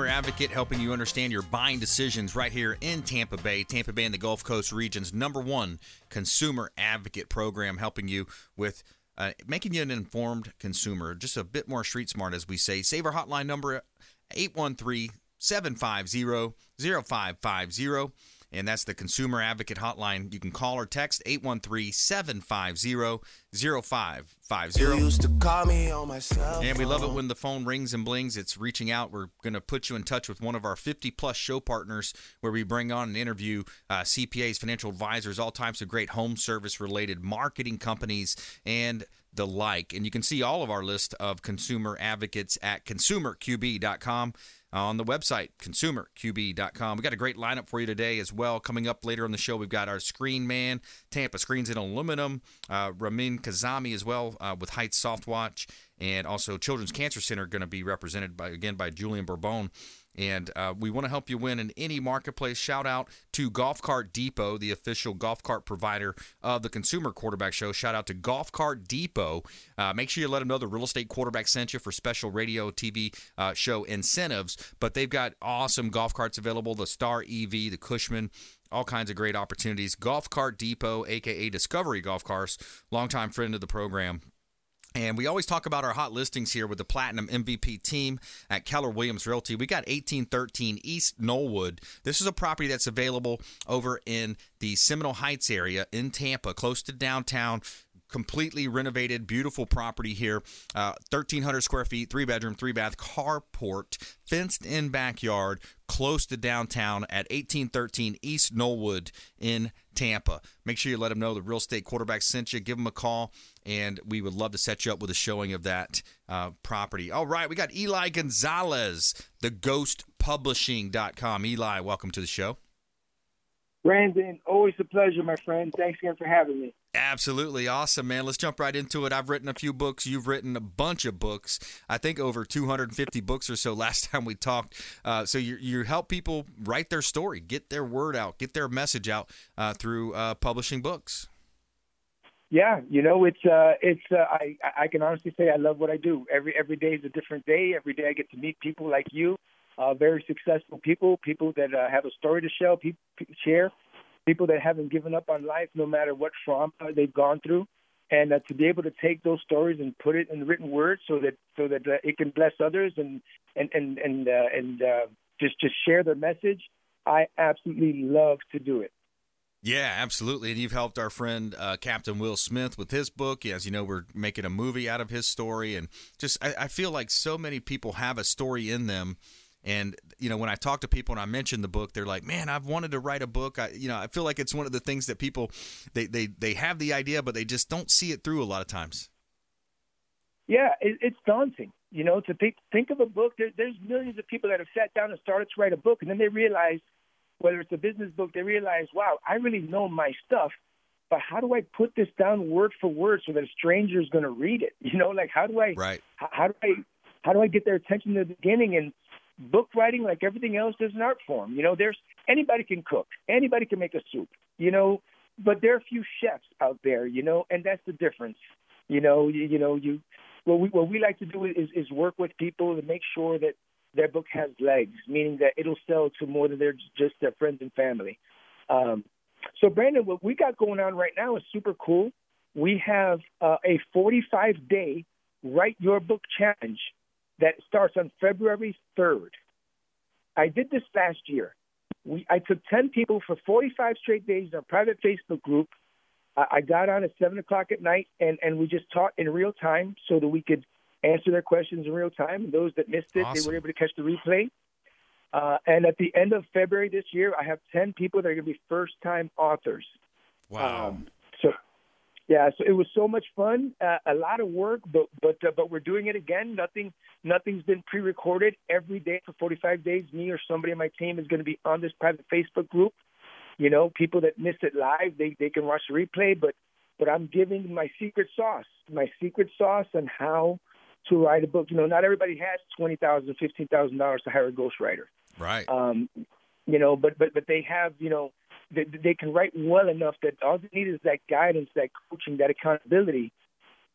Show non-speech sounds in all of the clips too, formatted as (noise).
advocate, helping you understand your buying decisions right here in Tampa Bay. Tampa Bay and the Gulf Coast region's number one consumer advocate program, helping you with uh, making you an informed consumer, just a bit more street smart, as we say. Save our hotline number 813 750 0550 and that's the Consumer Advocate Hotline. You can call or text 813-750-0550. And we love it when the phone rings and blings. It's reaching out. We're going to put you in touch with one of our 50-plus show partners where we bring on and interview uh, CPAs, financial advisors, all types of great home service-related marketing companies, and the like. And you can see all of our list of consumer advocates at consumerqb.com on the website, consumerqb.com. We got a great lineup for you today as well. Coming up later on the show, we've got our screen man, Tampa Screens and Aluminum, uh, Ramin Kazami as well uh, with Heights Soft Wash, and also Children's Cancer Center going to be represented by again by Julian Bourbon. And uh, we want to help you win in any marketplace. Shout out to Golf Cart Depot, the official golf cart provider of the Consumer Quarterback Show. Shout out to Golf Cart Depot. Uh, make sure you let them know the real estate quarterback sent you for special radio, TV uh, show incentives. But they've got awesome golf carts available the Star EV, the Cushman, all kinds of great opportunities. Golf Cart Depot, aka Discovery Golf Cars, longtime friend of the program. And we always talk about our hot listings here with the Platinum MVP team at Keller Williams Realty. We got 1813 East Knollwood. This is a property that's available over in the Seminole Heights area in Tampa, close to downtown completely renovated, beautiful property here. Uh, 1,300 square feet, three bedroom, three bath, carport, fenced in backyard, close to downtown at 1813 East Knollwood in Tampa. Make sure you let them know the real estate quarterback sent you. Give them a call, and we would love to set you up with a showing of that uh, property. All right, we got Eli Gonzalez, the ghostpublishing.com. Eli, welcome to the show. Brandon, always a pleasure, my friend. Thanks again for having me. Absolutely awesome, man. Let's jump right into it. I've written a few books. You've written a bunch of books. I think over 250 books or so (laughs) last time we talked. Uh, so you, you help people write their story, get their word out, get their message out uh, through uh, publishing books. Yeah, you know, it's uh, it's uh, I I can honestly say I love what I do. Every every day is a different day. Every day I get to meet people like you uh, very successful people, people that uh, have a story to share, people share, people that haven't given up on life no matter what trauma they've gone through, and uh, to be able to take those stories and put it in written words so that so that uh, it can bless others and and and and uh, and uh, just just share their message. I absolutely love to do it. Yeah, absolutely. And you've helped our friend uh, Captain Will Smith with his book. As you know, we're making a movie out of his story. And just, I, I feel like so many people have a story in them and you know, when I talk to people and I mention the book, they're like, "Man, I've wanted to write a book." I, you know, I feel like it's one of the things that people they they they have the idea, but they just don't see it through a lot of times. Yeah, it, it's daunting. You know, to think think of a book. There, there's millions of people that have sat down and started to write a book, and then they realize, whether it's a business book, they realize, "Wow, I really know my stuff." But how do I put this down word for word so that a stranger is going to read it? (laughs) You know, like how do I right. how, how do I how do I get their attention in the beginning and book writing, like everything else, is an art form. You know, there's anybody can cook, anybody can make a soup. You know, but there are a few chefs out there. You know, and that's the difference. You know, you, you know, you what we what we like to do is is work with people to make sure that their book has legs, meaning that it'll sell to more than their just their friends and family. Um, so, Brandon, what we got going on right now is super cool. We have uh, a 45 day write your book challenge that starts on February 3rd. I did this last year. We, I took 10 people for 45 straight days in a private Facebook group. I, I got on at 7 o'clock at night, and, and we just taught in real time so that we could answer their questions in real time. And those that missed it, awesome. they were able to catch the replay. Uh, and at the end of February this year, I have 10 people that are going to be first time authors. Wow. Um, so Yeah, so it was so much fun, uh, a lot of work, but but uh, but we're doing it again. Nothing nothing's been pre-recorded. Every day for 45 days, me or somebody on my team is going to be on this private Facebook group. You know, people that missed it live, they they can watch the replay, but but I'm giving my secret sauce, my secret sauce on how to write a book. You know, not everybody has twenty thousand, fifteen thousand dollars to hire a ghostwriter. Right. Um, you know, but but but they have, you know, they, they can write well enough that all they need is that guidance, that coaching, that accountability,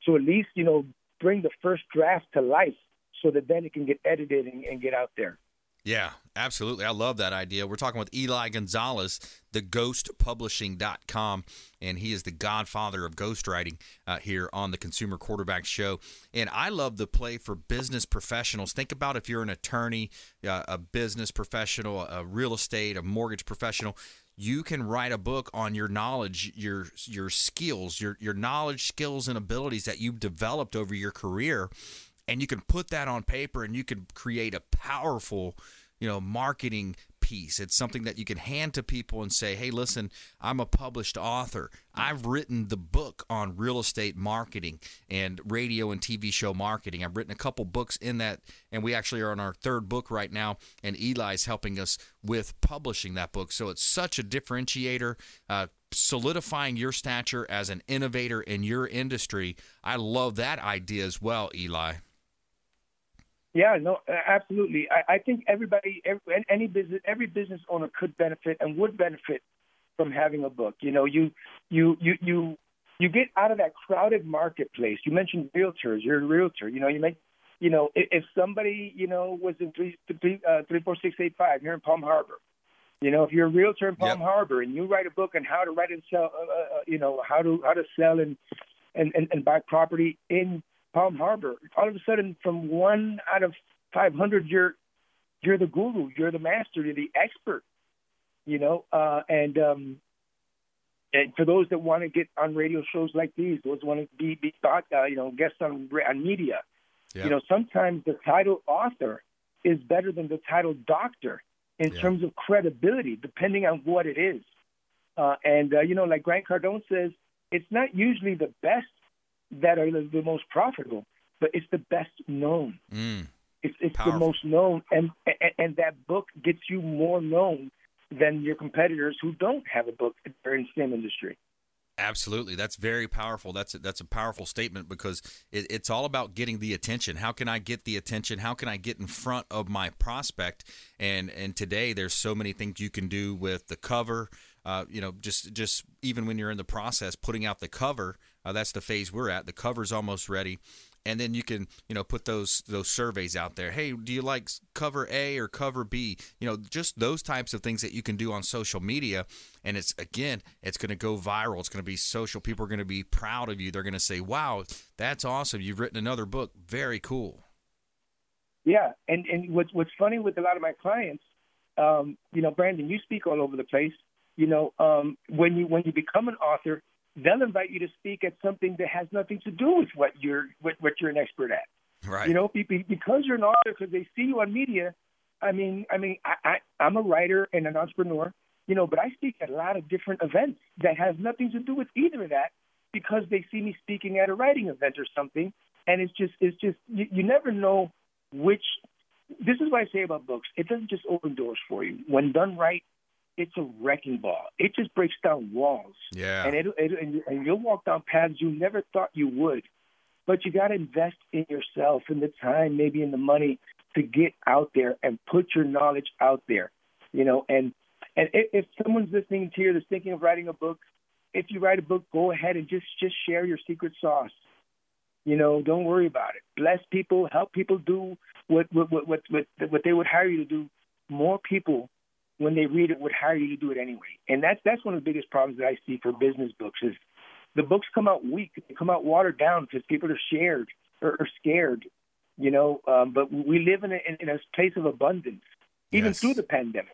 to at least you know bring the first draft to life, so that then it can get edited and, and get out there. Yeah, absolutely. I love that idea. We're talking with Eli Gonzalez, theghostpublishing.com, and he is the godfather of ghostwriting uh, here on the Consumer Quarterback Show. And I love the play for business professionals. Think about if you're an attorney, uh, a business professional, a real estate, a mortgage professional you can write a book on your knowledge, your your skills, your your knowledge, skills, and abilities that you've developed over your career, and you can put that on paper, and you can create a powerful, you know, marketing piece. It's something that you can hand to people and say, hey, listen, I'm a published author. I've written the book on real estate marketing and radio and TV show marketing. I've written a couple books in that, and we actually are on our third book right now, and Eli's helping us with publishing that book. So it's such a differentiator. Uh, solidifying your stature as an innovator in your industry. I love that idea as well, Eli. Yeah, no, absolutely. I, I think everybody, every, any business, every business owner could benefit and would benefit from having a book. You know, you you you you you get out of that crowded marketplace. You mentioned realtors. You're a realtor. You know, you make, you know, if, if somebody you know was in three three uh, three four six eight five here in Palm Harbor. You know, if you're a realtor in Palm yep. Harbor and you write a book on how to write and sell, uh, uh, uh you know, how to how to sell and and and, and buy property in Palm Harbor. All of a sudden, from one out of 500, you're you're the guru, you're the master, you're the expert. You know, uh, and um, and for those that want to get on radio shows like these, those want to be be thought, uh, you know, guests on on media. Yeah. You know, sometimes the title author is better than the title doctor in yeah. terms of credibility, depending on what it is. Uh, and uh, you know, like Grant Cardone says, it's not usually the best that are the, the most profitable, but it's the best known. Mm, it's it's the most known, and, and and that book gets you more known than your competitors who don't have a book in the same industry. Absolutely, that's very powerful. That's a, that's a powerful statement because it, it's all about getting the attention. How can I get the attention? How can I get in front of my prospect? And and today there's so many things you can do with the cover. Uh, you know, just just even when you're in the process putting out the cover, uh, that's the phase we're at. The cover's almost ready, and then you can you know put those those surveys out there. Hey, do you like cover A or cover B? You know, just those types of things that you can do on social media, and it's again, it's going to go viral. It's going to be social. People are going to be proud of you. They're going to say, "Wow, that's awesome! You've written another book. Very cool." Yeah, and and what's what's funny with a lot of my clients, um, you know, Brandon, you speak all over the place you know, um, when you when you become an author, they'll invite you to speak at something that has nothing to do with what you're what, what you're an expert at. Right. You know, because you're an author, because they see you on media. I mean, I mean, I, I I'm a writer and an entrepreneur, you know, but I speak at a lot of different events that has nothing to do with either of that because they see me speaking at a writing event or something, and it's just it's just you, you never know which. This is what I say about books. It doesn't just open doors for you. When done right, it's a wrecking ball. It just breaks down walls. Yeah. And it, it and, and you'll walk down paths you never thought you would. But you got to invest in yourself and the time, maybe in the money to get out there and put your knowledge out there. You know, and and if, if someone's listening to you that's thinking of writing a book, if you write a book, go ahead and just just share your secret sauce. You know, don't worry about it. Bless people, help people do what what what what, what they would hire you to do. More people when they read it would hire you to do it anyway. And that's that's one of the biggest problems that I see for business books is the books come out weak, they come out watered down because people are scared or, or scared, you know. Um, but we live in a, in a place of abundance, even yes. through the pandemic.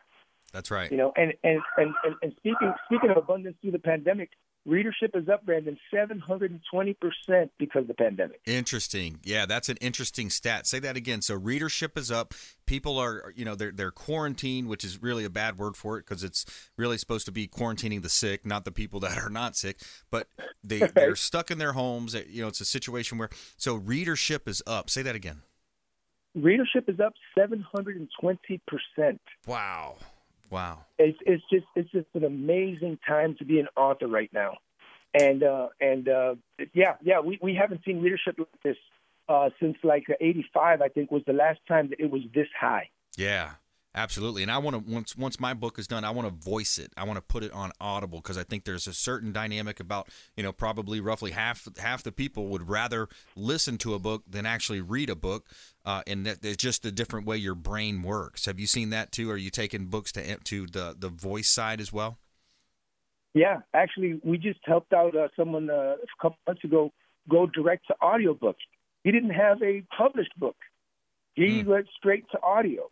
That's right. You know, and and, and and and speaking speaking of abundance through the pandemic, readership is up, Brandon, 720 percent because of the pandemic. Interesting. Yeah, that's an interesting stat. Say that again. So readership is up. People are, you know, they're they're quarantined, which is really a bad word for it because it's really supposed to be quarantining the sick, not the people that are not sick. But they (laughs) they're stuck in their homes. You know, it's a situation where so readership is up. Say that again. Readership is up 720 percent. Wow. Wow. It's it's just it's just an amazing time to be an author right now, and uh, and uh, yeah yeah we we haven't seen leadership like this uh, since like '85 I think was the last time that it was this high. Yeah. Absolutely, and I want to once once my book is done, I want to voice it. I want to put it on Audible because I think there's a certain dynamic about you know probably roughly half half the people would rather listen to a book than actually read a book, uh, and that it's just a different way your brain works. Have you seen that too? Are you taking books to to the the voice side as well? Yeah, actually, we just helped out uh, someone uh, a couple months ago go direct to audiobook. He didn't have a published book. He mm. went straight to audio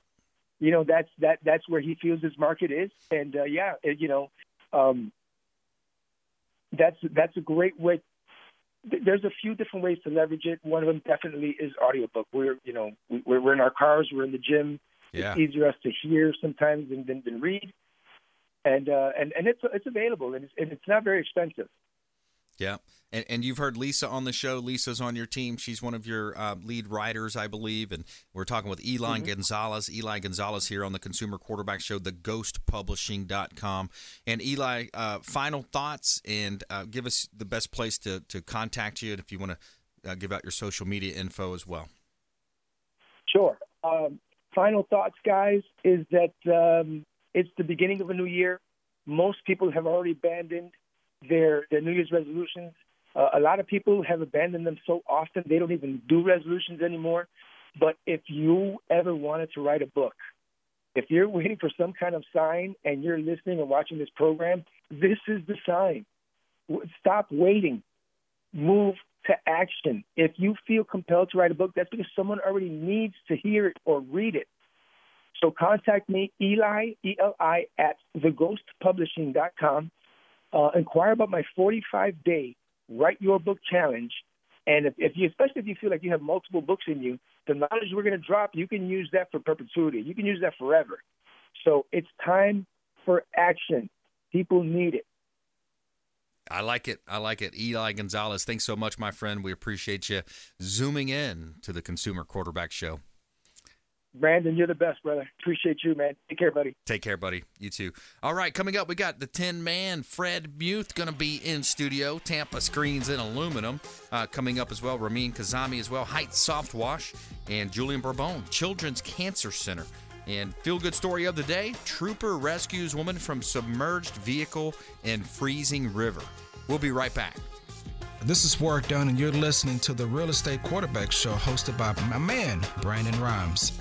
you know that's that that's where he feels his market is, and uh, yeah, you know, um, that's that's a great way. There's a few different ways to leverage it. One of them definitely is audiobook. We're you know we're, we're in our cars, we're in the gym. Yeah. It's easier us to hear sometimes than than, than read, and uh, and and it's it's available and it's, and it's not very expensive. Yeah. And, and you've heard Lisa on the show. Lisa's on your team. She's one of your uh, lead writers, I believe. And we're talking with Eli mm-hmm. Gonzalez. Eli Gonzalez here on the Consumer Quarterback Show, theghostpublishing.com. And Eli, uh, final thoughts and uh, give us the best place to, to contact you. And if you want to uh, give out your social media info as well. Sure. Um, final thoughts, guys, is that um, it's the beginning of a new year. Most people have already abandoned their their New Year's resolutions. Uh, a lot of people have abandoned them so often they don't even do resolutions anymore. But if you ever wanted to write a book, if you're (laughs) waiting for some kind of sign and you're listening and watching this program, this is the sign. Stop waiting. Move to action. If you feel compelled to write a book, that's because someone already needs to hear it or read it. So contact me, Eli, E-L-I, at theghostpublishing.com uh, inquire about my 45 day write your book challenge. And if, if you, especially if you feel like you have multiple books in you, the knowledge we're going to drop, you can use that for perpetuity. You can use that forever. So it's time for action. People need it. I like it. I like it. Eli Gonzalez, thanks so much, my friend. We appreciate you zooming in to the Consumer Quarterback Show. Brandon, you're the best, brother. Appreciate you, man. Take care, buddy. Take care, buddy. You too. All right, coming up, we got the Tin Man Fred Muth going to be in studio. Tampa Screens and Aluminum uh, coming up as well. Ramin Kazami as well. Heights Soft Wash and Julian Bourbon, Children's Cancer Center. And feel good story of the day Trooper rescues woman from submerged vehicle in freezing river. We'll be right back. This is Warrick Dunn, and you're listening to the Real Estate Quarterback Show hosted by my man, Brandon Rhymes.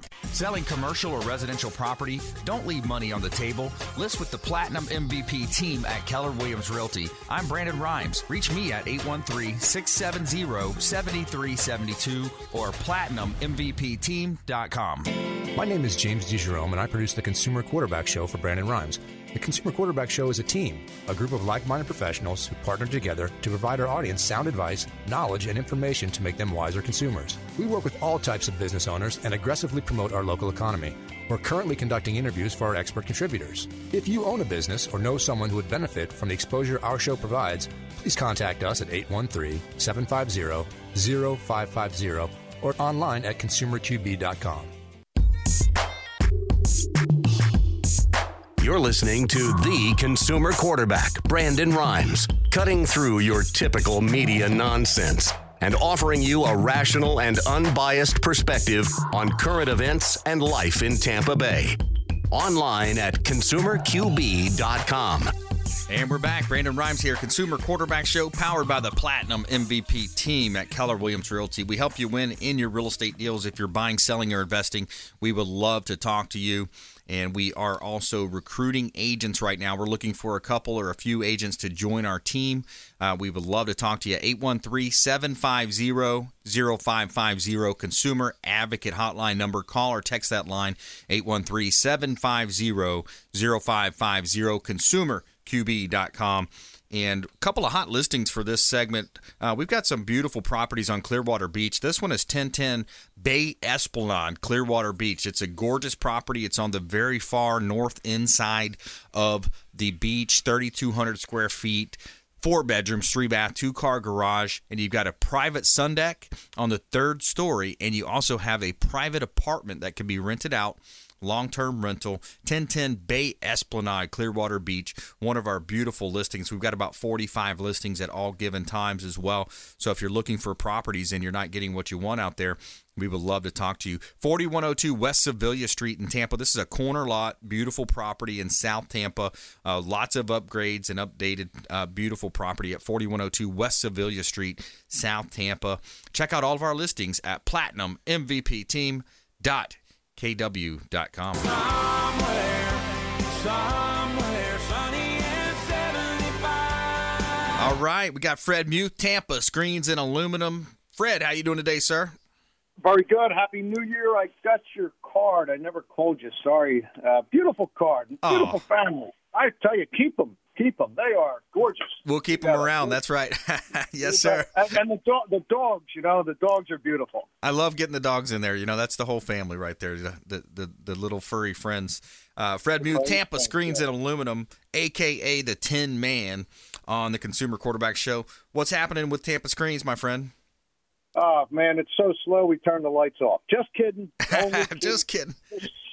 Selling commercial or residential property? Don't leave money on the table. List with the Platinum MVP team at Keller Williams Realty. I'm Brandon Rhymes. Reach me at 813 670 7372 or platinummvpteam.com. My name is James DeJerome, and I produce the Consumer Quarterback Show for Brandon Rhymes. The Consumer Quarterback Show is a team, a group of like minded professionals who partner together to provide our audience sound advice, knowledge, and information to make them wiser consumers. We work with all types of business owners and aggressively promote our local economy. We're currently conducting interviews for our expert contributors. If you own a business or know someone who would benefit from the exposure our show provides, please contact us at 813 750 0550 or online at consumerqb.com. You're listening to the consumer quarterback, Brandon Rhymes, cutting through your typical media nonsense and offering you a rational and unbiased perspective on current events and life in Tampa Bay. Online at consumerqb.com. And we're back. Brandon Rhymes here, Consumer Quarterback Show, powered by the Platinum MVP team at Keller Williams Realty. We help you win in your real estate deals if you're buying, selling, or investing. We would love to talk to you. And we are also recruiting agents right now. We're looking for a couple or a few agents to join our team. Uh, we would love to talk to you. 813 750 0550 Consumer Advocate Hotline number. Call or text that line 813 750 0550 Consumer QB.com. And a couple of hot listings for this segment. Uh, we've got some beautiful properties on Clearwater Beach. This one is 1010 Bay Esplanade, Clearwater Beach. It's a gorgeous property. It's on the very far north inside of the beach, 3,200 square feet four bedrooms, three bath, two car garage, and you've got a private sun deck on the third story, and you also have a private apartment that can be rented out long term rental, 1010 Bay Esplanade, Clearwater Beach, one of our beautiful listings. We've got about 45 listings at all given times as well. So if you're looking for properties and you're not getting what you want out there, we would love to talk to you. 4102 West Sevilla Street in Tampa. This is a corner lot, beautiful property in South Tampa. Uh, lots of upgrades and updated, uh, beautiful property at 4102 West Sevilla Street, South Tampa. Check out all of our listings at platinummvpteam.com kw.com. Somewhere, somewhere All right, we got Fred Muth, Tampa Screens and Aluminum. Fred, how you doing today, sir? Very good. Happy New Year. I got your card. I never called you. Sorry. Uh, beautiful card. Beautiful oh. family. I tell you, keep them keep them. They are gorgeous. We'll keep them around. That's right. (laughs) yes, sir. And, and the, do- the dogs, you know, the dogs are beautiful. I love getting the dogs in there. You know, that's the whole family right there. The the the, the little furry friends. Uh, Fred Muth, Tampa Screens and Aluminum, aka the Tin Man, on the Consumer Quarterback Show. What's happening with Tampa Screens, my friend? Oh man, it's so slow. We turn the lights off. Just kidding. (laughs) Just kidding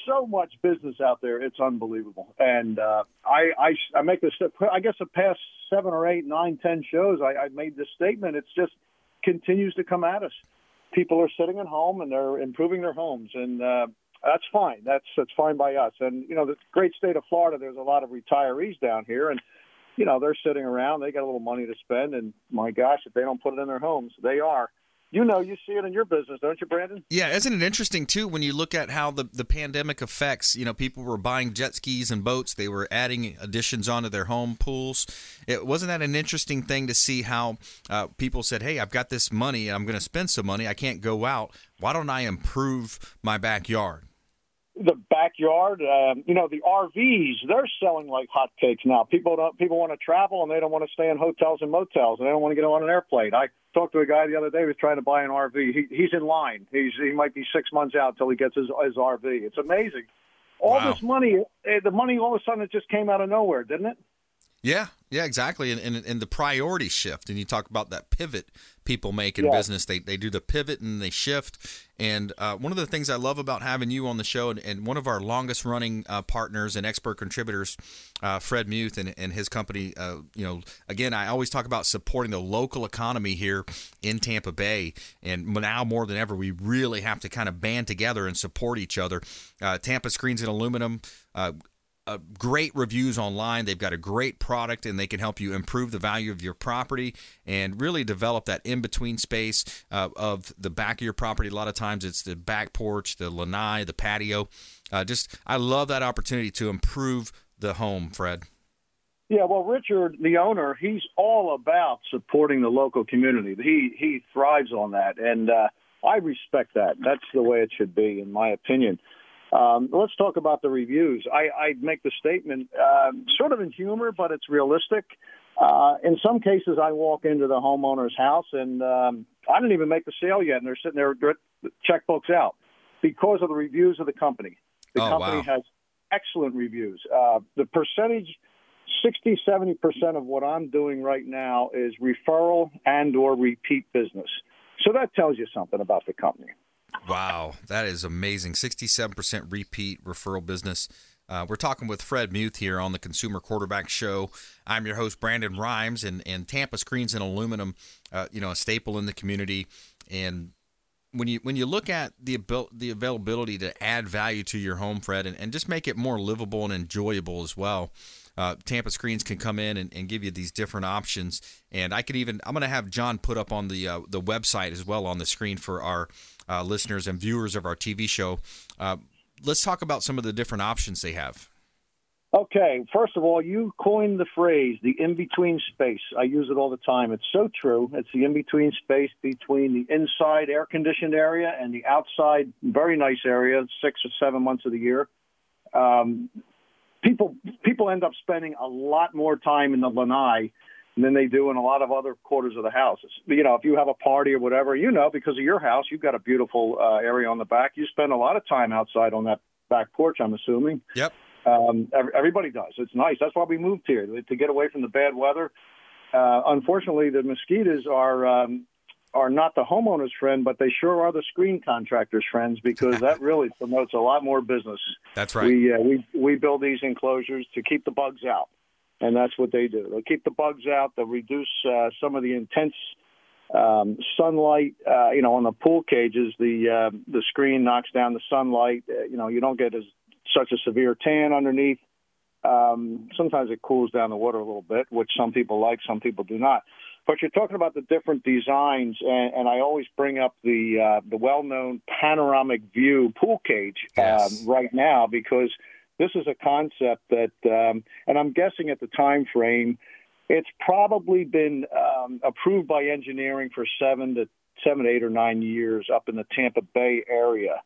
so much business out there. It's unbelievable. And uh, I, I, I make this. I guess the past seven or eight, nine, ten shows, I, I made this statement. It's just continues to come at us. People are sitting at home and they're improving their homes, and uh, that's fine. That's that's fine by us. And you know, the great state of Florida. There's a lot of retirees down here, and you know, they're sitting around. They got a little money to spend, and my gosh, if they don't put it in their homes, they are you know, you see it in your business, don't you, Brandon? Yeah, isn't it interesting too when you look at how the the pandemic affects? You know, people were buying jet skis and boats; they were adding additions onto their home pools. It wasn't that an interesting thing to see how uh, people said, "Hey, I've got this money, and I'm going to spend some money. I can't go out. Why don't I improve my backyard?" the backyard. Um, you know, the RVs they're selling like hotcakes now. People don't people want to travel and they don't want to stay in hotels and motels and they don't want to get on an airplane. I talked to a guy the other day who was trying to buy an RV. He, he's in line. He's he might be six months out till he gets his his RV. It's amazing. All wow. this money, eh, the money all of a sudden it just came out of nowhere, didn't it? Yeah, yeah, exactly. And, and, and the priority shift, and you talk about that pivot people make in yeah. business. They, they do the pivot and they shift. And uh, one of the things I love about having you on the show, and, and one of our longest running uh, partners and expert contributors, uh, Fred Muth and, and his company, uh, you know, again, I always talk about supporting the local economy here in Tampa Bay. And now more than ever, we really have to kind of band together and support each other. Uh, Tampa Screens and Aluminum uh, great reviews online. They've got a great product and they can help you improve the value of your property and really develop that in between space uh, of the back of your property. A lot of times it's the back porch, the lanai, the patio. Uh, just, I love that opportunity to improve the home, Fred. Yeah, well, Richard, the owner, he's all about supporting the local community. He he thrives on that, and uh, I respect that. That's the way it should be, in my opinion. Um, let's talk about the reviews. I, I make the statement uh, sort of in humor, but it's realistic. Uh, in some cases, I walk into the homeowner's house and um, I didn't even make the sale yet, and they're sitting there checkbooks out because of the reviews of the company. The oh, company wow. has excellent reviews. Uh, the percentage, 60, 70 percent of what I'm doing right now is referral and or repeat business. So that tells you something about the company. Wow, that is amazing. 67% repeat referral business. Uh, we're talking with Fred Muth here on the Consumer Quarterback Show. I'm your host, Brandon Rhymes, and, and Tampa Screens and Aluminum, uh, you know, a staple in the community. And when you when you look at the abil- the availability to add value to your home, Fred, and, and just make it more livable and enjoyable as well, uh, Tampa Screens can come in and, and, give you these different options. And I could even I'm going to have John put up on the uh, the website as well on the screen for our uh, listeners and viewers of our TV show. Uh, let's talk about some of the different options they have. Okay, first of all, you coined the phrase the in between space. I use it all the time. It's so true. It's the in between space between the inside air conditioned area and the outside very nice area, six or seven months of the year. Um, people people end up spending a lot more time in the lanai than they do in a lot of other quarters of the house. You know, if you have a party or whatever, you know, because of your house, you've got a beautiful uh, area on the back. You spend a lot of time outside on that back porch. I'm assuming. Yep. Um, everybody does. It's nice. That's why we moved here to get away from the bad weather. Uh, unfortunately, the mosquitoes are um, are not the homeowner's friend, but they sure are the screen contractor's friends because that really promotes a lot more business. (laughs) That's right. We uh, we we build these enclosures to keep the bugs out, and that's what they do. They keep the bugs out. They reduce uh, some of the intense um, sunlight. Uh, you know, on the pool cages, the uh, the screen knocks down the sunlight. Uh, you know, you don't get as such a severe tan underneath. Um, sometimes it cools down the water a little bit, which some people like, some people do not. But you're talking about the different designs, and, and I always bring up the uh, the well-known panoramic view pool cage yes. um, right now because this is a concept that, um, and I'm guessing at the time frame, it's probably been um, approved by engineering for seven to seven, eight, or nine years up in the Tampa Bay area.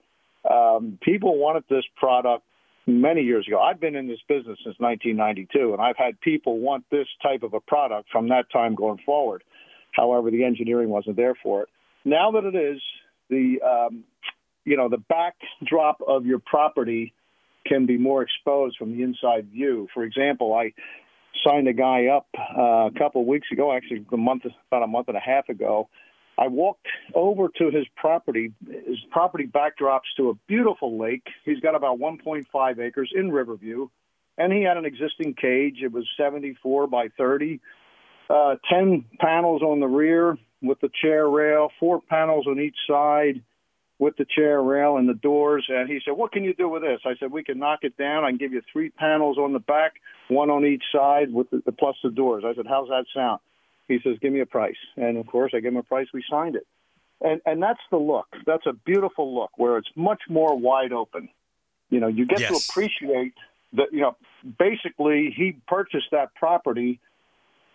Um, people wanted this product many years ago. I've been in this business since 1992, and I've had people want this type of a product from that time going forward. However, the engineering wasn't there for it. Now that it is, the um, you know the backdrop of your property can be more exposed from the inside view. For example, I signed a guy up uh, a couple of weeks ago, actually a month about a month and a half ago, I walked over to his property. His property backdrops to a beautiful lake. He's got about 1.5 acres in Riverview, and he had an existing cage. It was 74 by 30, uh, 10 panels on the rear with the chair rail, four panels on each side with the chair rail and the doors. And he said, "What can you do with this?" I said, "We can knock it down. I can give you three panels on the back, one on each side with the, plus the doors." I said, "How's that sound?" He says, "Give me a price," and of course, I give him a price. We signed it, and and that's the look. That's a beautiful look where it's much more wide open. You know, you get yes. to appreciate that. You know, basically, he purchased that property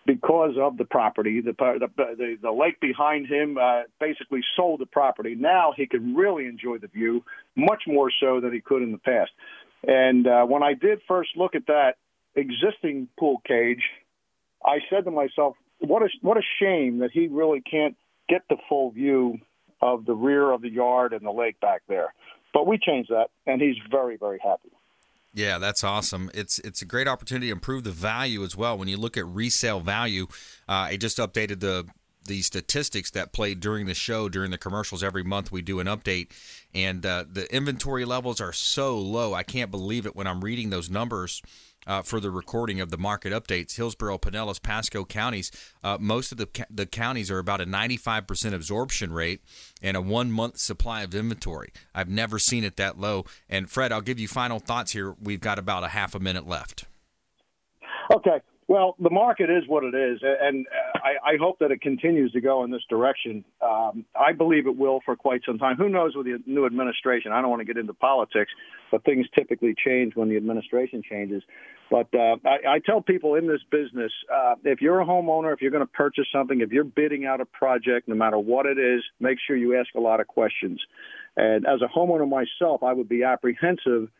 because of the property. The the the, lake behind him uh, basically sold the property. Now he can really enjoy the view much more so than he could in the past. And uh, when I did first look at that existing pool cage, I said to myself, what a what a shame that he really can't get the full view of the rear of the yard and the lake back there. But we changed that, and he's very very happy. Yeah, that's awesome. It's it's a great opportunity to improve the value as well. When you look at resale value, uh, I just updated the the statistics that played during the show during the commercials every month we do an update and uh, the inventory levels are so low i can't believe it when i'm reading those numbers uh, for the recording of the market updates. Hillsborough, Pinellas, Pasco counties, uh, most of the, the counties are about a 95% absorption rate and a one month supply of inventory. I've never seen it that low. And Fred, I'll give you final thoughts here. We've got about a half a minute left. Okay. Well, the market is what it is, and I, I hope that it continues to go in this direction. Um, I believe it will for quite some time. Who knows with the new administration? I don't want to get into politics, but things typically change when the administration changes. But uh, I, I tell people in this business, uh, if you're a homeowner, if you're going to purchase something, if you're bidding out a project, no matter what it is, make sure you ask a lot of questions. And as a homeowner myself, I would be apprehensive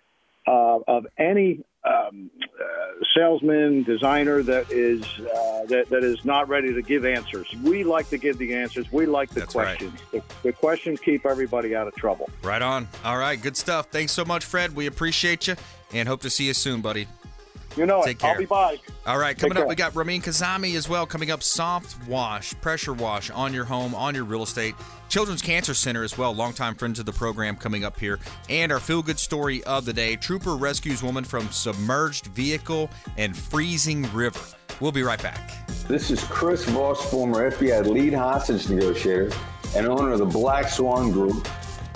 uh, of any um, uh, salesman, designer that is uh, that, that is not ready to give answers. We like to give the answers. We like the That's questions. Right. The, the, questions keep everybody out of trouble. Right on. All right, good stuff. Thanks so much, Fred. We appreciate you and hope to see you soon, buddy. You know Take it. care. I'll be by. All right, coming Take up, we got Ramin Kazami as well. Coming up, soft wash, pressure wash on your home, on your real estate. Children's Cancer Center as well, longtime friends of the program coming up here. And our feel good story of the day Trooper rescues woman from submerged vehicle and freezing river. We'll be right back. This is Chris Voss, former FBI lead hostage negotiator and owner of the Black Swan Group,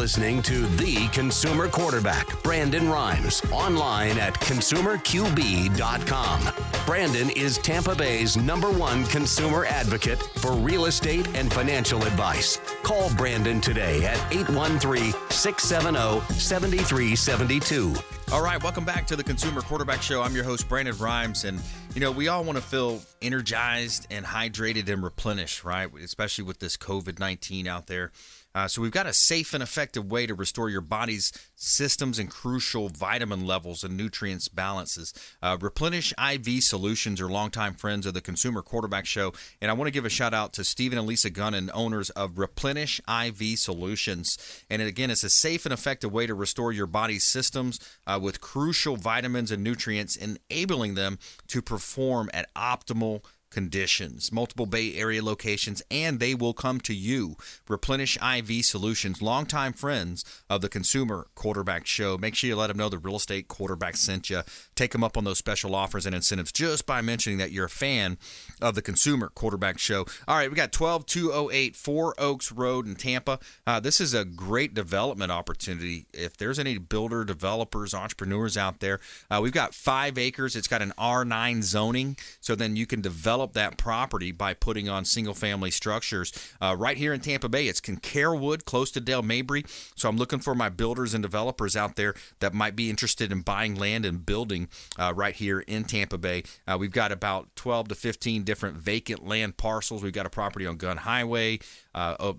listening to The Consumer Quarterback, Brandon Rhymes, online at consumerqb.com. Brandon is Tampa Bay's number one consumer advocate for real estate and financial advice. Call Brandon today at 813 670 7372. All right, welcome back to the Consumer Quarterback Show. I'm your host, Brandon Rhymes. And, you know, we all want to feel energized and hydrated and replenished, right? Especially with this COVID 19 out there. Uh, so, we've got a safe and effective way to restore your body's systems and crucial vitamin levels and nutrients balances. Uh, Replenish IV Solutions are longtime friends of the Consumer Quarterback Show. And I want to give a shout out to Stephen and Lisa Gunnan, owners of Replenish IV Solutions. And again, it's a safe and effective way to restore your body's systems uh, with crucial vitamins and nutrients, enabling them to perform at optimal conditions, multiple Bay Area locations, and they will come to you. Replenish IV Solutions, longtime friends of the Consumer Quarterback Show. Make sure you let them know the real estate quarterback sent you. Take them up on those special offers and incentives just by mentioning that you're a fan of the Consumer Quarterback Show. All right, we got 12208 Four Oaks Road in Tampa. Uh, this is a great development opportunity. If there's any builder, developers, entrepreneurs out there, uh, we've got five acres. It's got an R9 zoning, so then you can develop that property by putting on single family structures. Uh, right here in Tampa Bay, it's Carrollwood, close to Dale Mabry. So I'm looking for my builders and developers out there that might be interested in buying land and building uh, right here in Tampa Bay. Uh, we've got about 12 to 15 different vacant land parcels. We've got a property on Gun Highway, uh,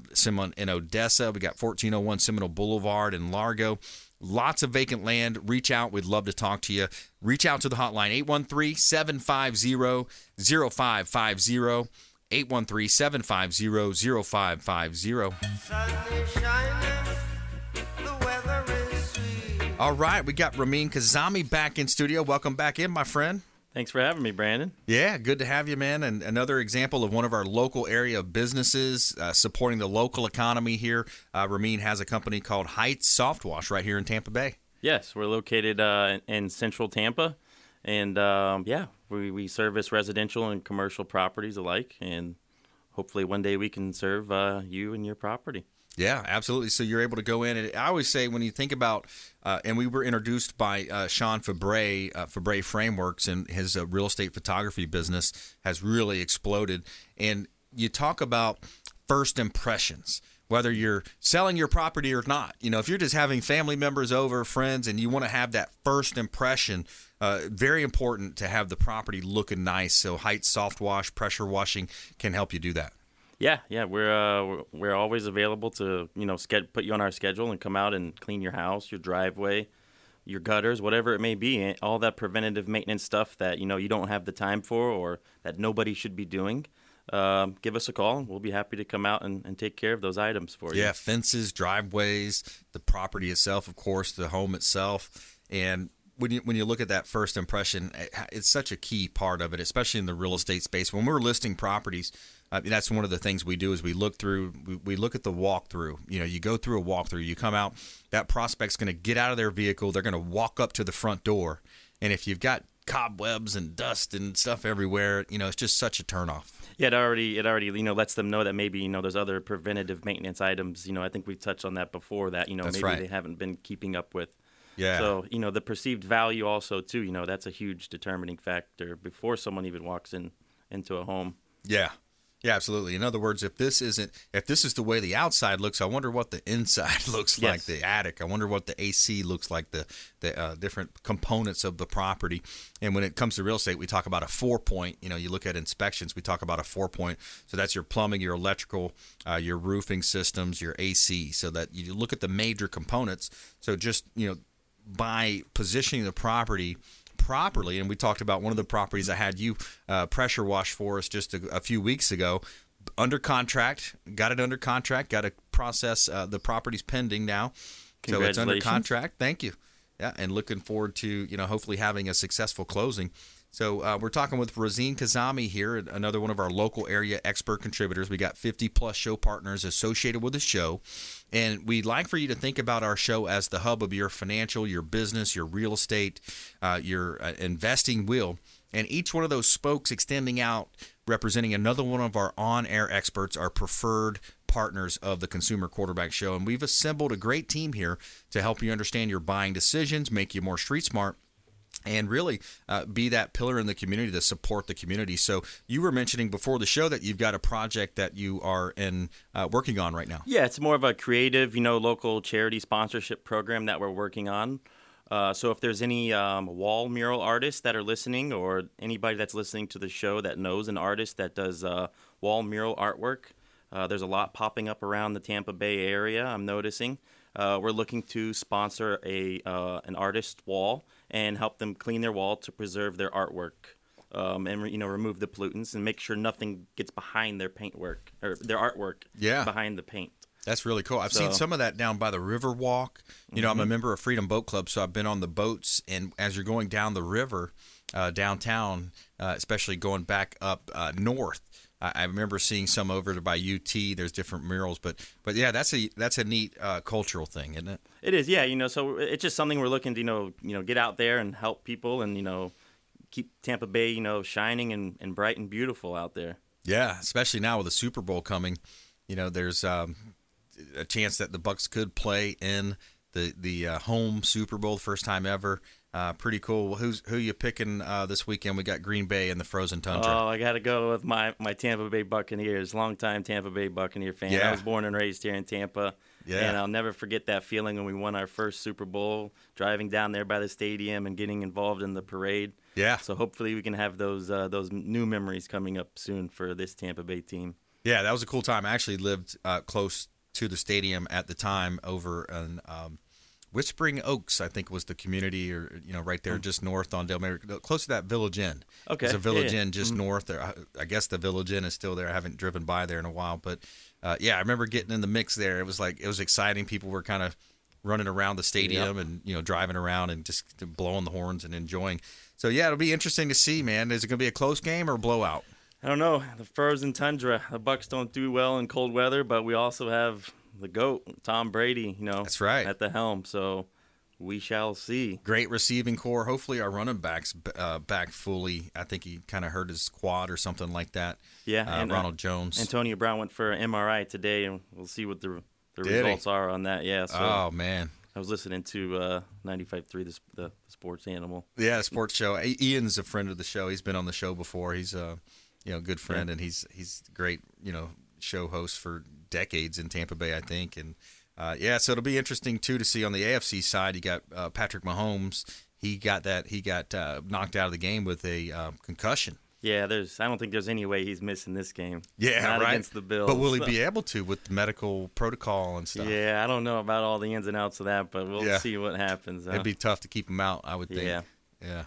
in Odessa. We got 1401 Seminole Boulevard in Largo. Lots of vacant land. Reach out. We'd love to talk to you. Reach out to the hotline 813 750 0550. 813 750 0550. All right, we got Ramin Kazami back in studio. Welcome back in, my friend. Thanks for having me, Brandon. Yeah, good to have you, man. And another example of one of our local area businesses uh, supporting the local economy here. Uh, Ramin has a company called Heights Soft Wash right here in Tampa Bay. Yes, we're located uh, in in central Tampa. And um, yeah, we, we service residential and commercial properties alike. And hopefully one day we can serve uh, you and your property. Yeah, absolutely. So you're able to go in, and I always say when you think about, uh, and we were introduced by uh, Sean Fabre, uh, Fabre Frameworks, and his uh, real estate photography business has really exploded. And you talk about first impressions, whether you're selling your property or not. You know, if you're just having family members over, friends, and you want to have that first impression. Uh, very important to have the property looking nice. So height Soft Wash, pressure washing can help you do that. Yeah, yeah, we're uh, we're- always available to you know sched- put you on our schedule and come out and clean your house, your driveway, your gutters, whatever it may be, all that preventative maintenance stuff that you know you don't have the time for or that nobody should be doing. Um, give us a call, we'll be happy to come out and, and take care of those items for you. Yeah, fences, driveways, the property itself, of course, the home itself, and when you when you look at that first impression, it- it's such a key part of it, especially in the real estate space. When we're listing properties, uh, that's one of the things we do is we look through, we, we look at the walkthrough. You know, you go through a walkthrough, you come out, that prospect's going to get out of their vehicle, they're going to walk up to the front door, and if you've got cobwebs and dust and stuff everywhere, you know, it's just such a turnoff. Yeah, it already it already you know lets them know that maybe you know there's other preventative maintenance items. You know, I think we touched on that before that you know That's maybe right. they haven't been keeping up with. Yeah. So you know the perceived value also too. You know that's a huge determining factor before someone even walks in into a home. Yeah. Yeah, absolutely. In other words, if this isn't if this is the way the outside looks, I wonder what the (laughs) inside looks Yes. like. The attic. I wonder what the AC looks like. The the uh, different components of the property. And when it comes to real estate, we talk about a four point. You know, you look at inspections, we talk about a four point. So that's your plumbing, your electrical, uh, your roofing systems, your AC. So that you look at the major components. So just you know, by positioning the property properly, and we talked about one of the properties I had you uh, pressure wash for us just a, a few weeks ago. Under contract, got it under contract, got to process uh, the property's pending now, so it's under contract. Thank you, yeah, and looking forward to you know hopefully having a successful closing. So uh, we're talking with Ramin Kazami here, another one of our local area expert contributors. We got 50 plus show partners associated with the show, and we'd like for you to think about our show as the hub of your financial, your business, your real estate, uh, your uh, investing wheel, and each one of those spokes extending out, representing another one of our on-air experts, our preferred partners of the Consumer Quarterback Show, and we've assembled a great team here to help you understand your buying decisions, make you more street smart and really uh, be that pillar in the community to support the community. So you were mentioning before the show that you've got a project that you are in uh, working on right now. Yeah, it's more of a creative, you know, local charity sponsorship program that we're working on. Uh, so if there's any um, wall mural artists that are listening, or anybody that's listening to the show that knows an artist that does uh, wall mural artwork, uh, there's a lot popping up around the Tampa Bay area. I'm noticing. Uh, we're looking to sponsor a an artist wall and help them clean their wall to preserve their artwork. Um, and you know remove the pollutants and make sure nothing gets behind their paint work or their artwork Yeah. behind the paint. That's really cool. I've seen some of that down by the river walk. You know, I'm a Mhm. member of Freedom Boat Club, so I've been on the boats. And as you're going down the river uh, downtown, uh, especially going back up uh, north, I, I remember seeing some over by UT. There's different murals, but but yeah, that's a that's a neat uh, cultural thing, isn't it? It is, yeah. You know, so it's just something we're looking to, you know, you know, get out there and help people, and you know, keep Tampa Bay, you know, shining and, and bright and beautiful out there. Yeah, especially now with the Super Bowl coming, you know, there's um, a chance that the Bucs could play in the the uh, home Super Bowl, first time ever. Uh, pretty cool. Who's who you picking uh, this weekend? We got Green Bay and the Frozen Tundra. Oh, I got to go with my my Tampa Bay Buccaneers, longtime Tampa Bay Buccaneer fan. Yeah. I was born and raised here in Tampa. Yeah. And I'll never forget that feeling when we won our first Super Bowl, driving down there by the stadium and getting involved in the parade. Yeah. So hopefully we can have those uh, those new memories coming up soon for this Tampa Bay team. Yeah, that was a cool time. I actually lived uh, close to the stadium at the time over in um, Whispering Oaks, I think was the community, or you know, right there just north on Dale Mabry, close to that Village Inn. Okay, there's a Village yeah, yeah. Inn just Mhm. north there. I, I guess the Village Inn is still there. I haven't driven by there in a while, but uh, yeah, I remember getting in the mix there. It was like it was exciting. People were kind of running around the stadium and you know driving around and just blowing the horns and enjoying. So yeah, it'll be interesting to see, man. Is it going to be a close game or a blowout? I don't know. The frozen tundra. The Bucs don't do well in cold weather, but we also have the goat, Tom Brady. You know, That's right. at the helm. So we shall see. great receiving corps. Hopefully, our running backs uh, back fully. I think he kind of hurt his quad or something like that. Yeah, uh, and uh, Ronald Jones. Antonio Brown went for an MRI today, and we'll see what the the Did he? results are on that. Yeah. So oh man, I was listening to uh, 95.3, the, the sports animal. yeah, sports show. Ian's a friend of the show. He's been on the show before. He's a you know good friend, Yeah. and he's he's great you know show host for decades in Tampa Bay, I think. And uh, yeah, so it'll be interesting too to see on the AFC side. You got uh, Patrick Mahomes. He got that. He got uh, knocked out of the game with a uh, concussion. Yeah, there's. I don't think there's any way he's missing this game. Yeah, Not right. against the Bills. But will he so- (laughs) be able to with medical protocol and stuff? Yeah, I don't know about all the ins and outs of that, but we'll Yeah. see what happens. It'd be tough to keep him out, I would think. Yeah. Yeah.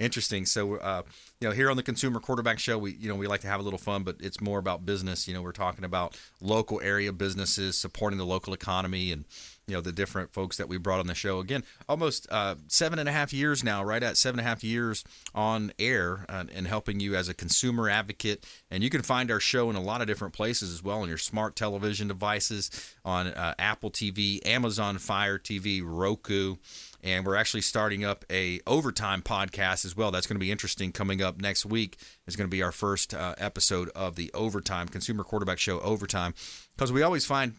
Interesting. So, uh, you know, here on the Consumer Quarterback Show, we, you know, we like to have a little fun, but it's more about business. You know, we're talking about local area businesses, supporting the local economy, and you know the different folks that we brought on the show. Again, almost uh, seven and a half years now, right at seven and a half years on air, uh, and helping you as a consumer advocate. And you can find our show in a lot of different places as well on your smart television devices, on uh, Apple TV, Amazon Fire TV, Roku and we're actually starting up a overtime podcast as well. That's going to be interesting. Coming up next week is going to be our first uh, episode of the overtime consumer quarterback show overtime because we always find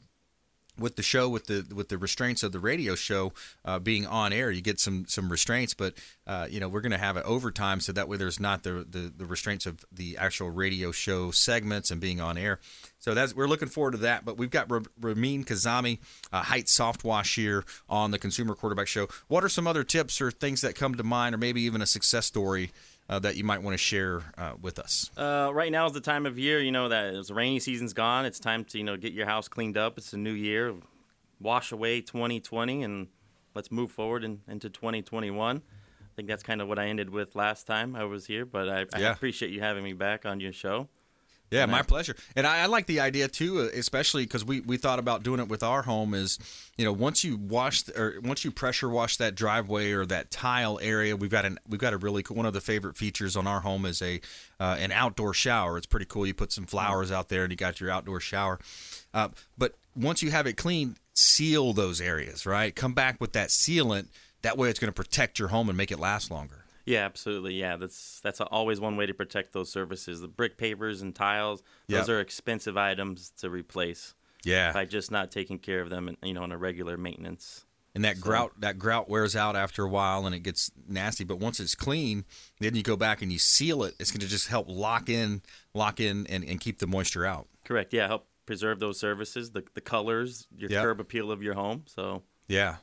with the show with the with the restraints of the radio show uh, being on air you get some some restraints but uh, you know we're going to have it overtime so that way there's not the, the the restraints of the actual radio show segments and being on air. So that's we're looking forward to that but we've got R- Ramin Kazami uh, Heights Soft Wash here on the Consumer Quarterback Show. What are some other tips or things that come to mind or maybe even a success story uh, that you might want to share uh, with us? Uh, right now is the time of year, you know, that the rainy season's gone. It's time to, you know, get your house cleaned up. It's a new year. Wash away 2020 and let's move forward in, into 2021. I think that's kind of what I ended with last time I was here, but I, I Yeah. appreciate you having me back on your show. Yeah, my pleasure. And I, I like the idea too, uh, especially because we, we thought about doing it with our home. Is you know once you wash or once you pressure wash that driveway or that tile area, we've got an we've got a really cool. One of the favorite features on our home is a uh, an outdoor shower. It's pretty cool. You put some flowers out there and you got your outdoor shower. Uh, but once you have it clean, seal those areas. Right, come back with that sealant. That way, it's going to protect your home and make it last longer. Yeah, absolutely. Yeah, that's that's always one way to protect those surfaces. The brick pavers and tiles; those Yep. are expensive items to replace. Yeah. by just not taking care of them, and you know, on a regular maintenance. and that So- grout that grout wears out after a while and it gets nasty but once it's clean then you go back and you seal it it's going to just help lock in lock in and, and keep the moisture out Correct. Yeah, help preserve those surfaces, the the colors, your Yep. curb appeal of your home. So yeah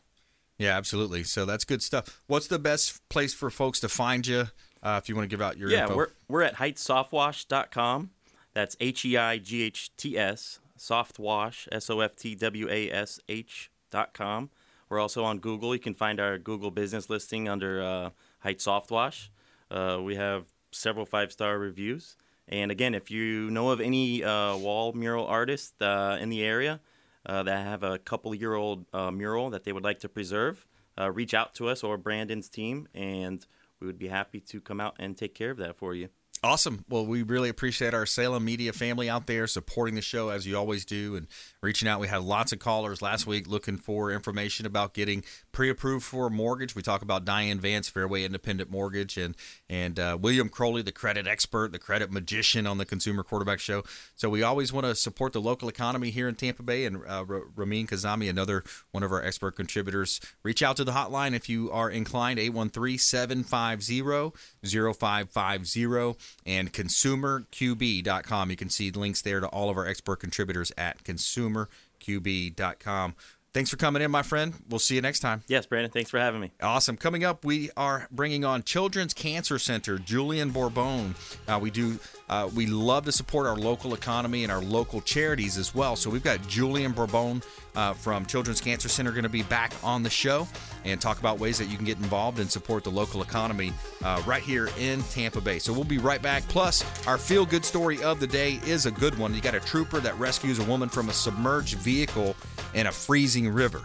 yeah absolutely so that's good stuff what's the best place for folks to find you uh, if you want to give out your yeah, info we're we're at heightsoftwash.com. That's H E I G H T S softwash S O F T W A S H dot com. We're also on Google. You can find our Google business listing under uh, Height Softwash. Uh, we have several five star reviews. And again, if you know of any uh, wall mural artists uh, in the area uh, that have a couple year old uh, mural that they would like to preserve, uh, reach out to us or Brandon's team, and we would be happy to come out and take care of that for you. Awesome. Well, we really appreciate our Salem media family out there supporting the show as you always do and reaching out. We had lots of callers last week looking for information about getting pre-approved for a mortgage. We talk about Diane Vance, Fairway Independent Mortgage, and and uh, William Crowley, the credit expert, the credit magician on the Consumer Quarterback Show. So we always want to support the local economy here in Tampa Bay. And uh, Ramin Kazami, another one of our expert contributors, reach out to the hotline if you are inclined. 813-750-0550 and consumerqb.com. You can see links there to all of our expert contributors at consumerqb.com. Thanks for coming in, my friend. We'll see you next time. Yes, Brandon, thanks for having me. Awesome. Coming up, we are bringing on Children's Cancer Center, Julian Bourbon. Uh, we do. Uh, we love to support our local economy and our local charities as well. So we've got Julian Bourbon uh, from Children's Cancer Center going to be back on the show and talk about ways that you can get involved and support the local economy uh, right here in Tampa Bay. So we'll be right back. Plus, our feel good story of the day is a good one. You got a trooper that rescues a woman from a submerged vehicle in a freezing river.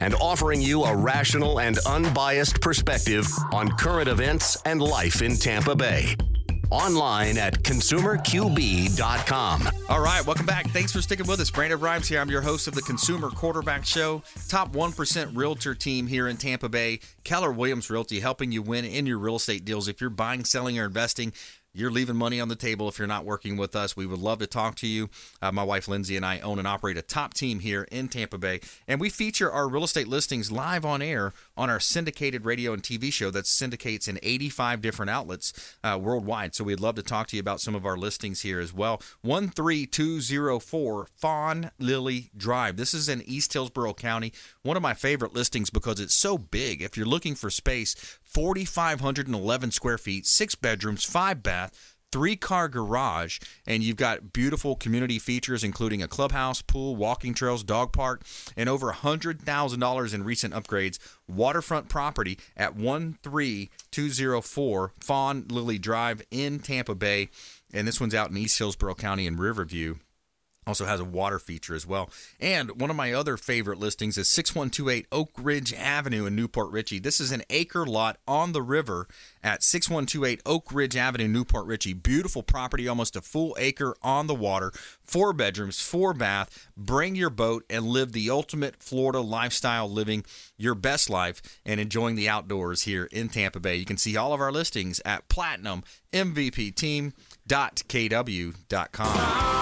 and offering you a rational and unbiased perspective on current events and life in Tampa Bay. Online at consumerqb.com. All right, welcome back. Thanks for sticking with us. Brandon Rhimes here. I'm your host of the Consumer Quarterback Show, top 1% realtor team here in Tampa Bay. Keller Williams Realty helping you win in your real estate deals. If you're buying, selling, or investing, you're leaving money on the table if you're not working with us. We would love to talk to you. Uh, my wife Lindsay and I own and operate a top team here in Tampa Bay, and we feature our real estate listings live on air on our syndicated radio and TV show that syndicates in 85 different outlets uh, worldwide. So we'd love to talk to you about some of our listings here as well. 13204 Fawn Lily Drive. This is in East Hillsborough County. One of my favorite listings because it's so big. If you're looking for space, 4,511 square feet, six bedrooms, five bath three car garage, and you've got beautiful community features, including a clubhouse, pool, walking trails, dog park, and over $100,000 in recent upgrades. Waterfront property at 13204 Fawn Lily Drive in Tampa Bay. And this one's out in East Hillsborough County in Riverview. Also has a water feature as well. And one of my other favorite listings is 6128 Oak Ridge Avenue in New Port Richey. This is an acre lot on the river at 6128 Oak Ridge Avenue, New Port Richey. Beautiful property, almost a full acre on the water, four bedrooms, four bath. Bring your boat and live the ultimate Florida lifestyle, living your best life and enjoying the outdoors here in Tampa Bay. You can see all of our listings at platinummvpteam.kw.com.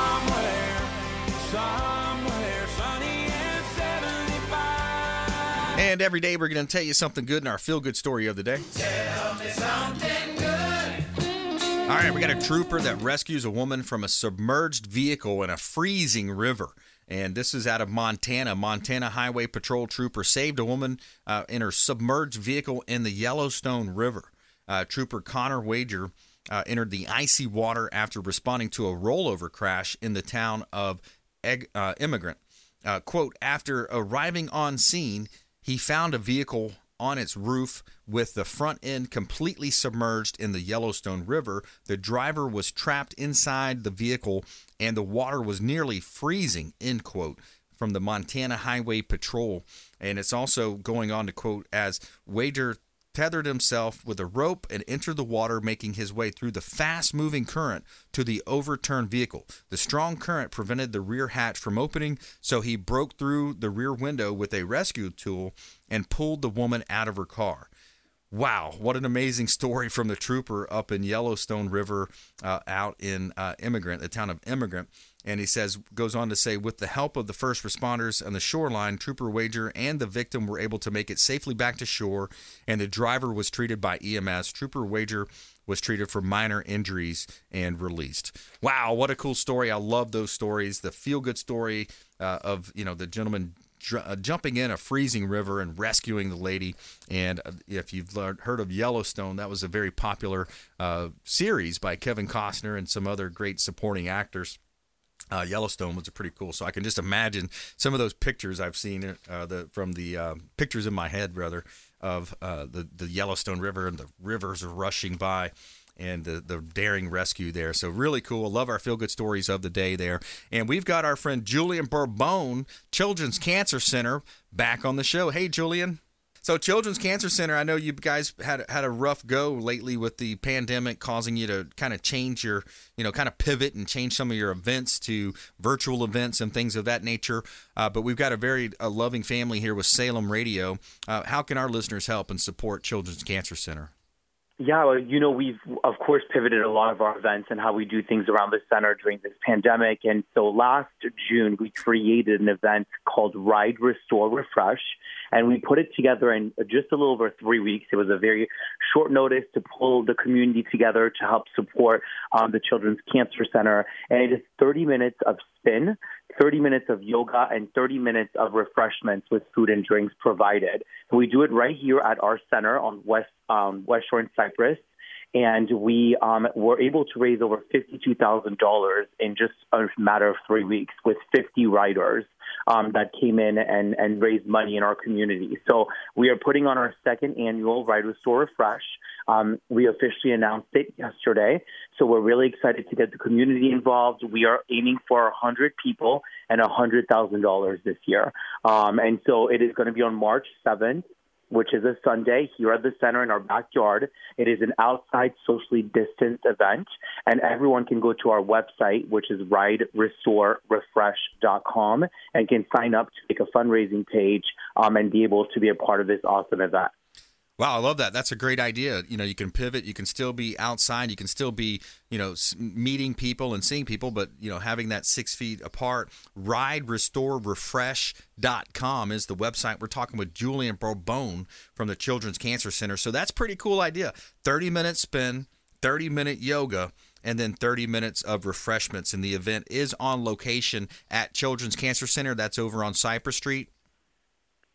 And every day we're going to tell you something good in our feel good story of the day. All right, we got a trooper that rescues a woman from a submerged vehicle in a freezing river. And this is out of Montana. Montana Highway Patrol trooper saved a woman uh, in her submerged vehicle in the Yellowstone River. Uh, trooper Connor Wager uh, entered the icy water after responding to a rollover crash in the town of Egg, uh, Emigrant. Uh, quote, after arriving on scene, he found a vehicle on its roof with the front end completely submerged in the Yellowstone River. The driver was trapped inside the vehicle and the water was nearly freezing, end quote, from the Montana Highway Patrol. And it's also going on to quote, as Wager tethered himself with a rope and entered the water, making his way through the fast moving current to the overturned vehicle. The strong current prevented the rear hatch from opening, so he broke through the rear window with a rescue tool and pulled the woman out of her car. Wow, what an amazing story from the trooper up in Yellowstone River uh, out in uh, Emigrant, the town of Emigrant. And he says, goes on to say, with the help of the first responders on the shoreline, Trooper Wager and the victim were able to make it safely back to shore, and the driver was treated by EMS. Trooper Wager was treated for minor injuries and released. Wow, what a cool story! I love those stories. The feel-good story uh, of you know the gentleman uh, jumping in a freezing river and rescuing the lady. And uh, if you've learned, heard of Yellowstone, that was a very popular uh, series by Kevin Costner and some other great supporting actors uh, Yellowstone was pretty cool. So I can just imagine some of those pictures I've seen uh, the from the uh, pictures in my head rather of uh, the the Yellowstone River and the rivers rushing by. And the, the daring rescue there. So, really cool. Love our feel good stories of the day there. And we've got our friend Julian Bourbon, Children's Cancer Center, back on the show. Hey, Julian. So, Children's Cancer Center, I know you guys had had a rough go lately with the pandemic, causing you to kind of change your, you know, kind of pivot and change some of your events to virtual events and things of that nature. Uh, but we've got a very loving family here with Salem Radio. Uh, how can our listeners help and support Children's Cancer Center? Yeah, well, you know, we've of course pivoted a lot of our events and how we do things around the center during this pandemic. And so last June, we created an event called Ride, Restore, Refresh and we put it together in just a little over three weeks. It was a very short notice to pull the community together to help support um, the Children's Cancer Center. And it is 30 minutes of spin, 30 minutes of yoga, and 30 minutes of refreshments with food and drinks provided. We do it right here at our center on West um, West Shore and Cypress and we um, were able to raise over $52,000 in just a matter of three weeks with 50 riders um, that came in and, and raised money in our community. So we are putting on our second annual Ride Restore Refresh. Um, we officially announced it yesterday, so we're really excited to get the community involved. We are aiming for 100 people and $100,000 this year. Um, and so it is going to be on March 7th which is a Sunday here at the center in our backyard. It is an outside socially distanced event, and everyone can go to our website, which is riderestorerefresh.com, and can sign up to make a fundraising page um, and be able to be a part of this awesome event. Wow, I love that. That's a great idea. You know, you can pivot, you can still be outside, you can still be, you know, meeting people and seeing people, but, you know, having that six feet apart. RideRestoreRefresh.com is the website. We're talking with Julian Bourbon from the Children's Cancer Center. So that's pretty cool idea. 30 minute spin, 30 minute yoga and then 30 minutes of refreshments. And the event is on location at Children's Cancer Center. That's over on Cypress Street.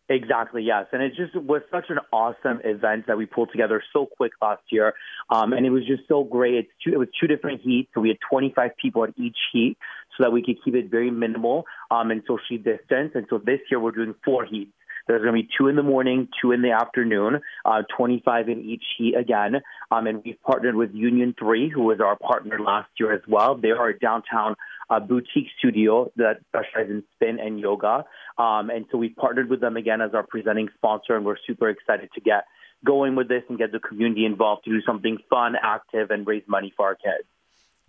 Exactly, yes. And it just was such an awesome event that we pulled together so quick last year. Um, and it was just so great. It's two, it was two different heats. So we had 25 people at each heat so that we could keep it very minimal um, and socially distanced. And so this year we're doing four heats. There's going to be two in the morning, two in the afternoon, uh, 25 in each heat again. Um, and we've partnered with Union 3, who was our partner last year as well. They are downtown uh, boutique studio that specializes in spin and yoga. Um, and so we've partnered with them again as our presenting sponsor, and we're super excited to get going with this and get the community involved to do something fun, active, and raise money for our kids.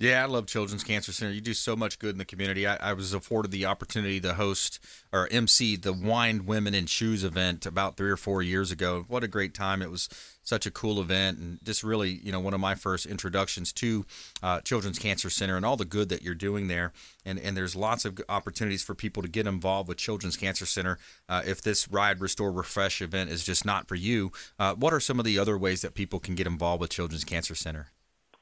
Yeah, I love Children's Cancer Center. You do so much good in the community. I, I, was afforded the opportunity to host or MC the Wine, Women, and Shoes event about three or four years ago. What a great time! It was such a cool event, and just really, you know, one of my first introductions to uh, Children's Cancer Center and all the good that you're doing there. And and there's lots of opportunities for people to get involved with Children's Cancer Center. Uh, if this Ride, Restore, Refresh event is just not for you, uh, what are some of the other ways that people can get involved with Children's Cancer Center?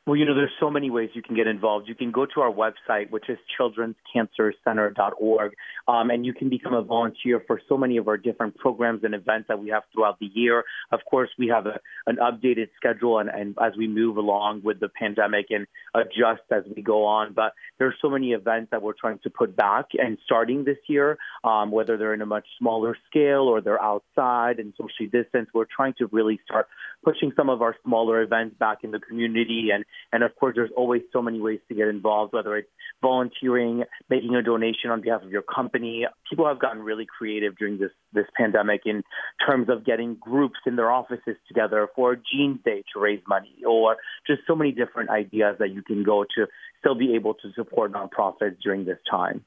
Well, you know, there's so many ways you can get involved. You can go to our website, which is children'scancercenter.org, um, and you can become a volunteer for so many of our different programs and events that we have throughout the year. Of course, we have a, an updated schedule, and, and as we move along with the pandemic and adjust as we go on. But there's so many events that we're trying to put back and starting this year, um, whether they're in a much smaller scale or they're outside and socially distanced. We're trying to really start pushing some of our smaller events back in the community and and of course, there's always so many ways to get involved, whether it's volunteering, making a donation on behalf of your company. People have gotten really creative during this, this pandemic in terms of getting groups in their offices together for Jeans Day to raise money, or just so many different ideas that you can go to still be able to support nonprofits during this time.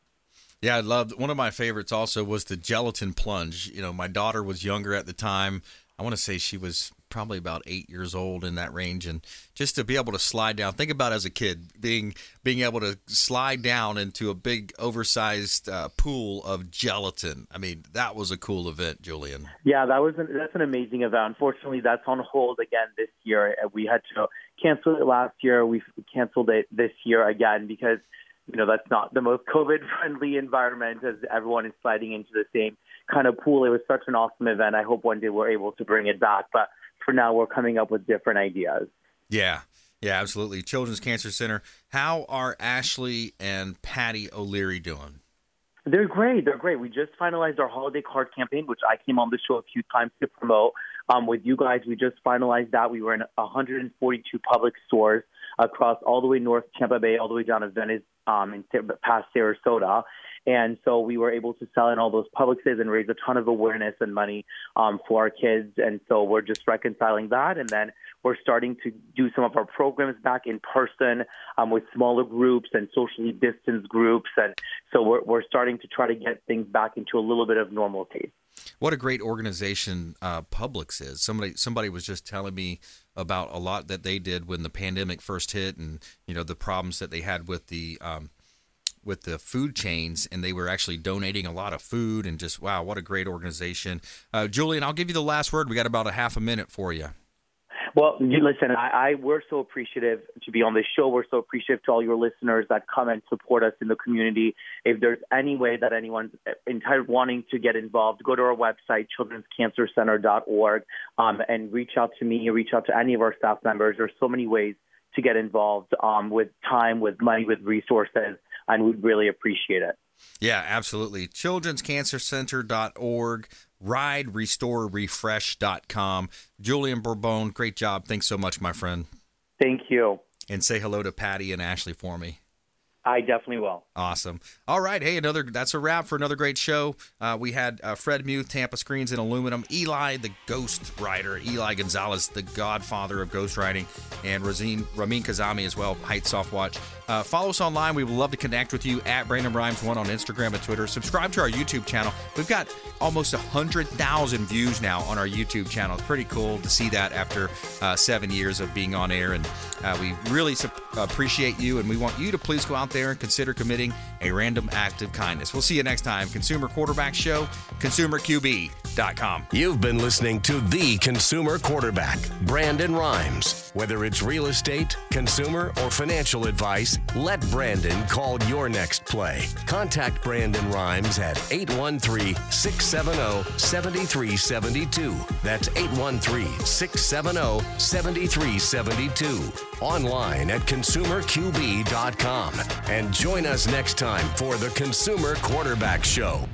Yeah, I loved one of my favorites also was the gelatin plunge. You know, my daughter was younger at the time. I want to say she was probably about eight years old in that range, and just to be able to slide down. Think about as a kid being being able to slide down into a big oversized uh, pool of gelatin. I mean, that was a cool event, Julian. Yeah, that was an, that's an amazing event. Unfortunately, that's on hold again this year. We had to cancel it last year. We canceled it this year again because you know that's not the most COVID friendly (laughs) environment as everyone is sliding into the same kind of pool. It was such an awesome event. I hope one day we're able to bring it back, but for now we're coming up with different ideas. Yeah. Yeah, absolutely. Children's Cancer Center. How are Ashley and Patty O'Leary doing? They're great. They're great. We just finalized our holiday card campaign, which I came on the show a few times to promote um, with you guys. We just finalized that. We were in 142 Publix stores across all the way north Tampa Bay, all the way down to Venice, um, and past Sarasota. And so we were able to sell in all those Publixes and raise a ton of awareness and money um, for our kids. And so we're just reconciling that. And then we're starting to do some of our programs back in person um, with smaller groups and socially distanced groups. And so we're, we're starting to try to get things back into a little bit of normalcy. What a great organization uh, Publix is. Somebody somebody was just telling me about a lot that they did when the pandemic first hit, and you know the problems that they had with the um, with the food chains, and they were actually donating a lot of food. And just wow, what a great organization, uh, Julian. I'll give you the last word. We got about a half a minute for you. Well, listen, I, I we're so appreciative to be on this show. We're so appreciative to all your listeners that come and support us in the community. If there's any way that anyone's entitled wanting to get involved, go to our website, children'scancercenter.org, um, and reach out to me, reach out to any of our staff members. There's so many ways to get involved um, with time, with money, with resources, and we'd really appreciate it. Yeah, absolutely. Children'scancercenter.org, riderestorerefresh.com. Julian Bourbon, great job. Thanks so much, my friend. Thank you. And say hello to Patty and Ashley for me. I definitely will. Awesome. All right. Hey, another that's a wrap for another great show. Uh, we had uh, Fred Muth, Tampa Screens and Aluminum, Eli, the Ghost Writer, Eli Gonzalez, the godfather of ghostwriting, and Razine, Ramin Kazami as well, Heights Soft Wash. Uh, follow us online. We would love to connect with you at Brandon Rhimes One on Instagram and Twitter. Subscribe to our YouTube channel. We've got almost hundred thousand views now on our YouTube channel. It's pretty cool to see that after uh, seven years of being on air, and uh, we really su- appreciate you. And we want you to please go out there and consider committing a random act of kindness. We'll see you next time. Consumer Quarterback Show, ConsumerQB.com. You've been listening to the Consumer Quarterback, Brandon Rhimes. Whether it's real estate, consumer, or financial advice, let Brandon call your next play. Contact Brandon Rhimes at 813 670 7372. That's 813 670 7372. Online at consumerqb.com. And join us next time for the Consumer Quarterback Show.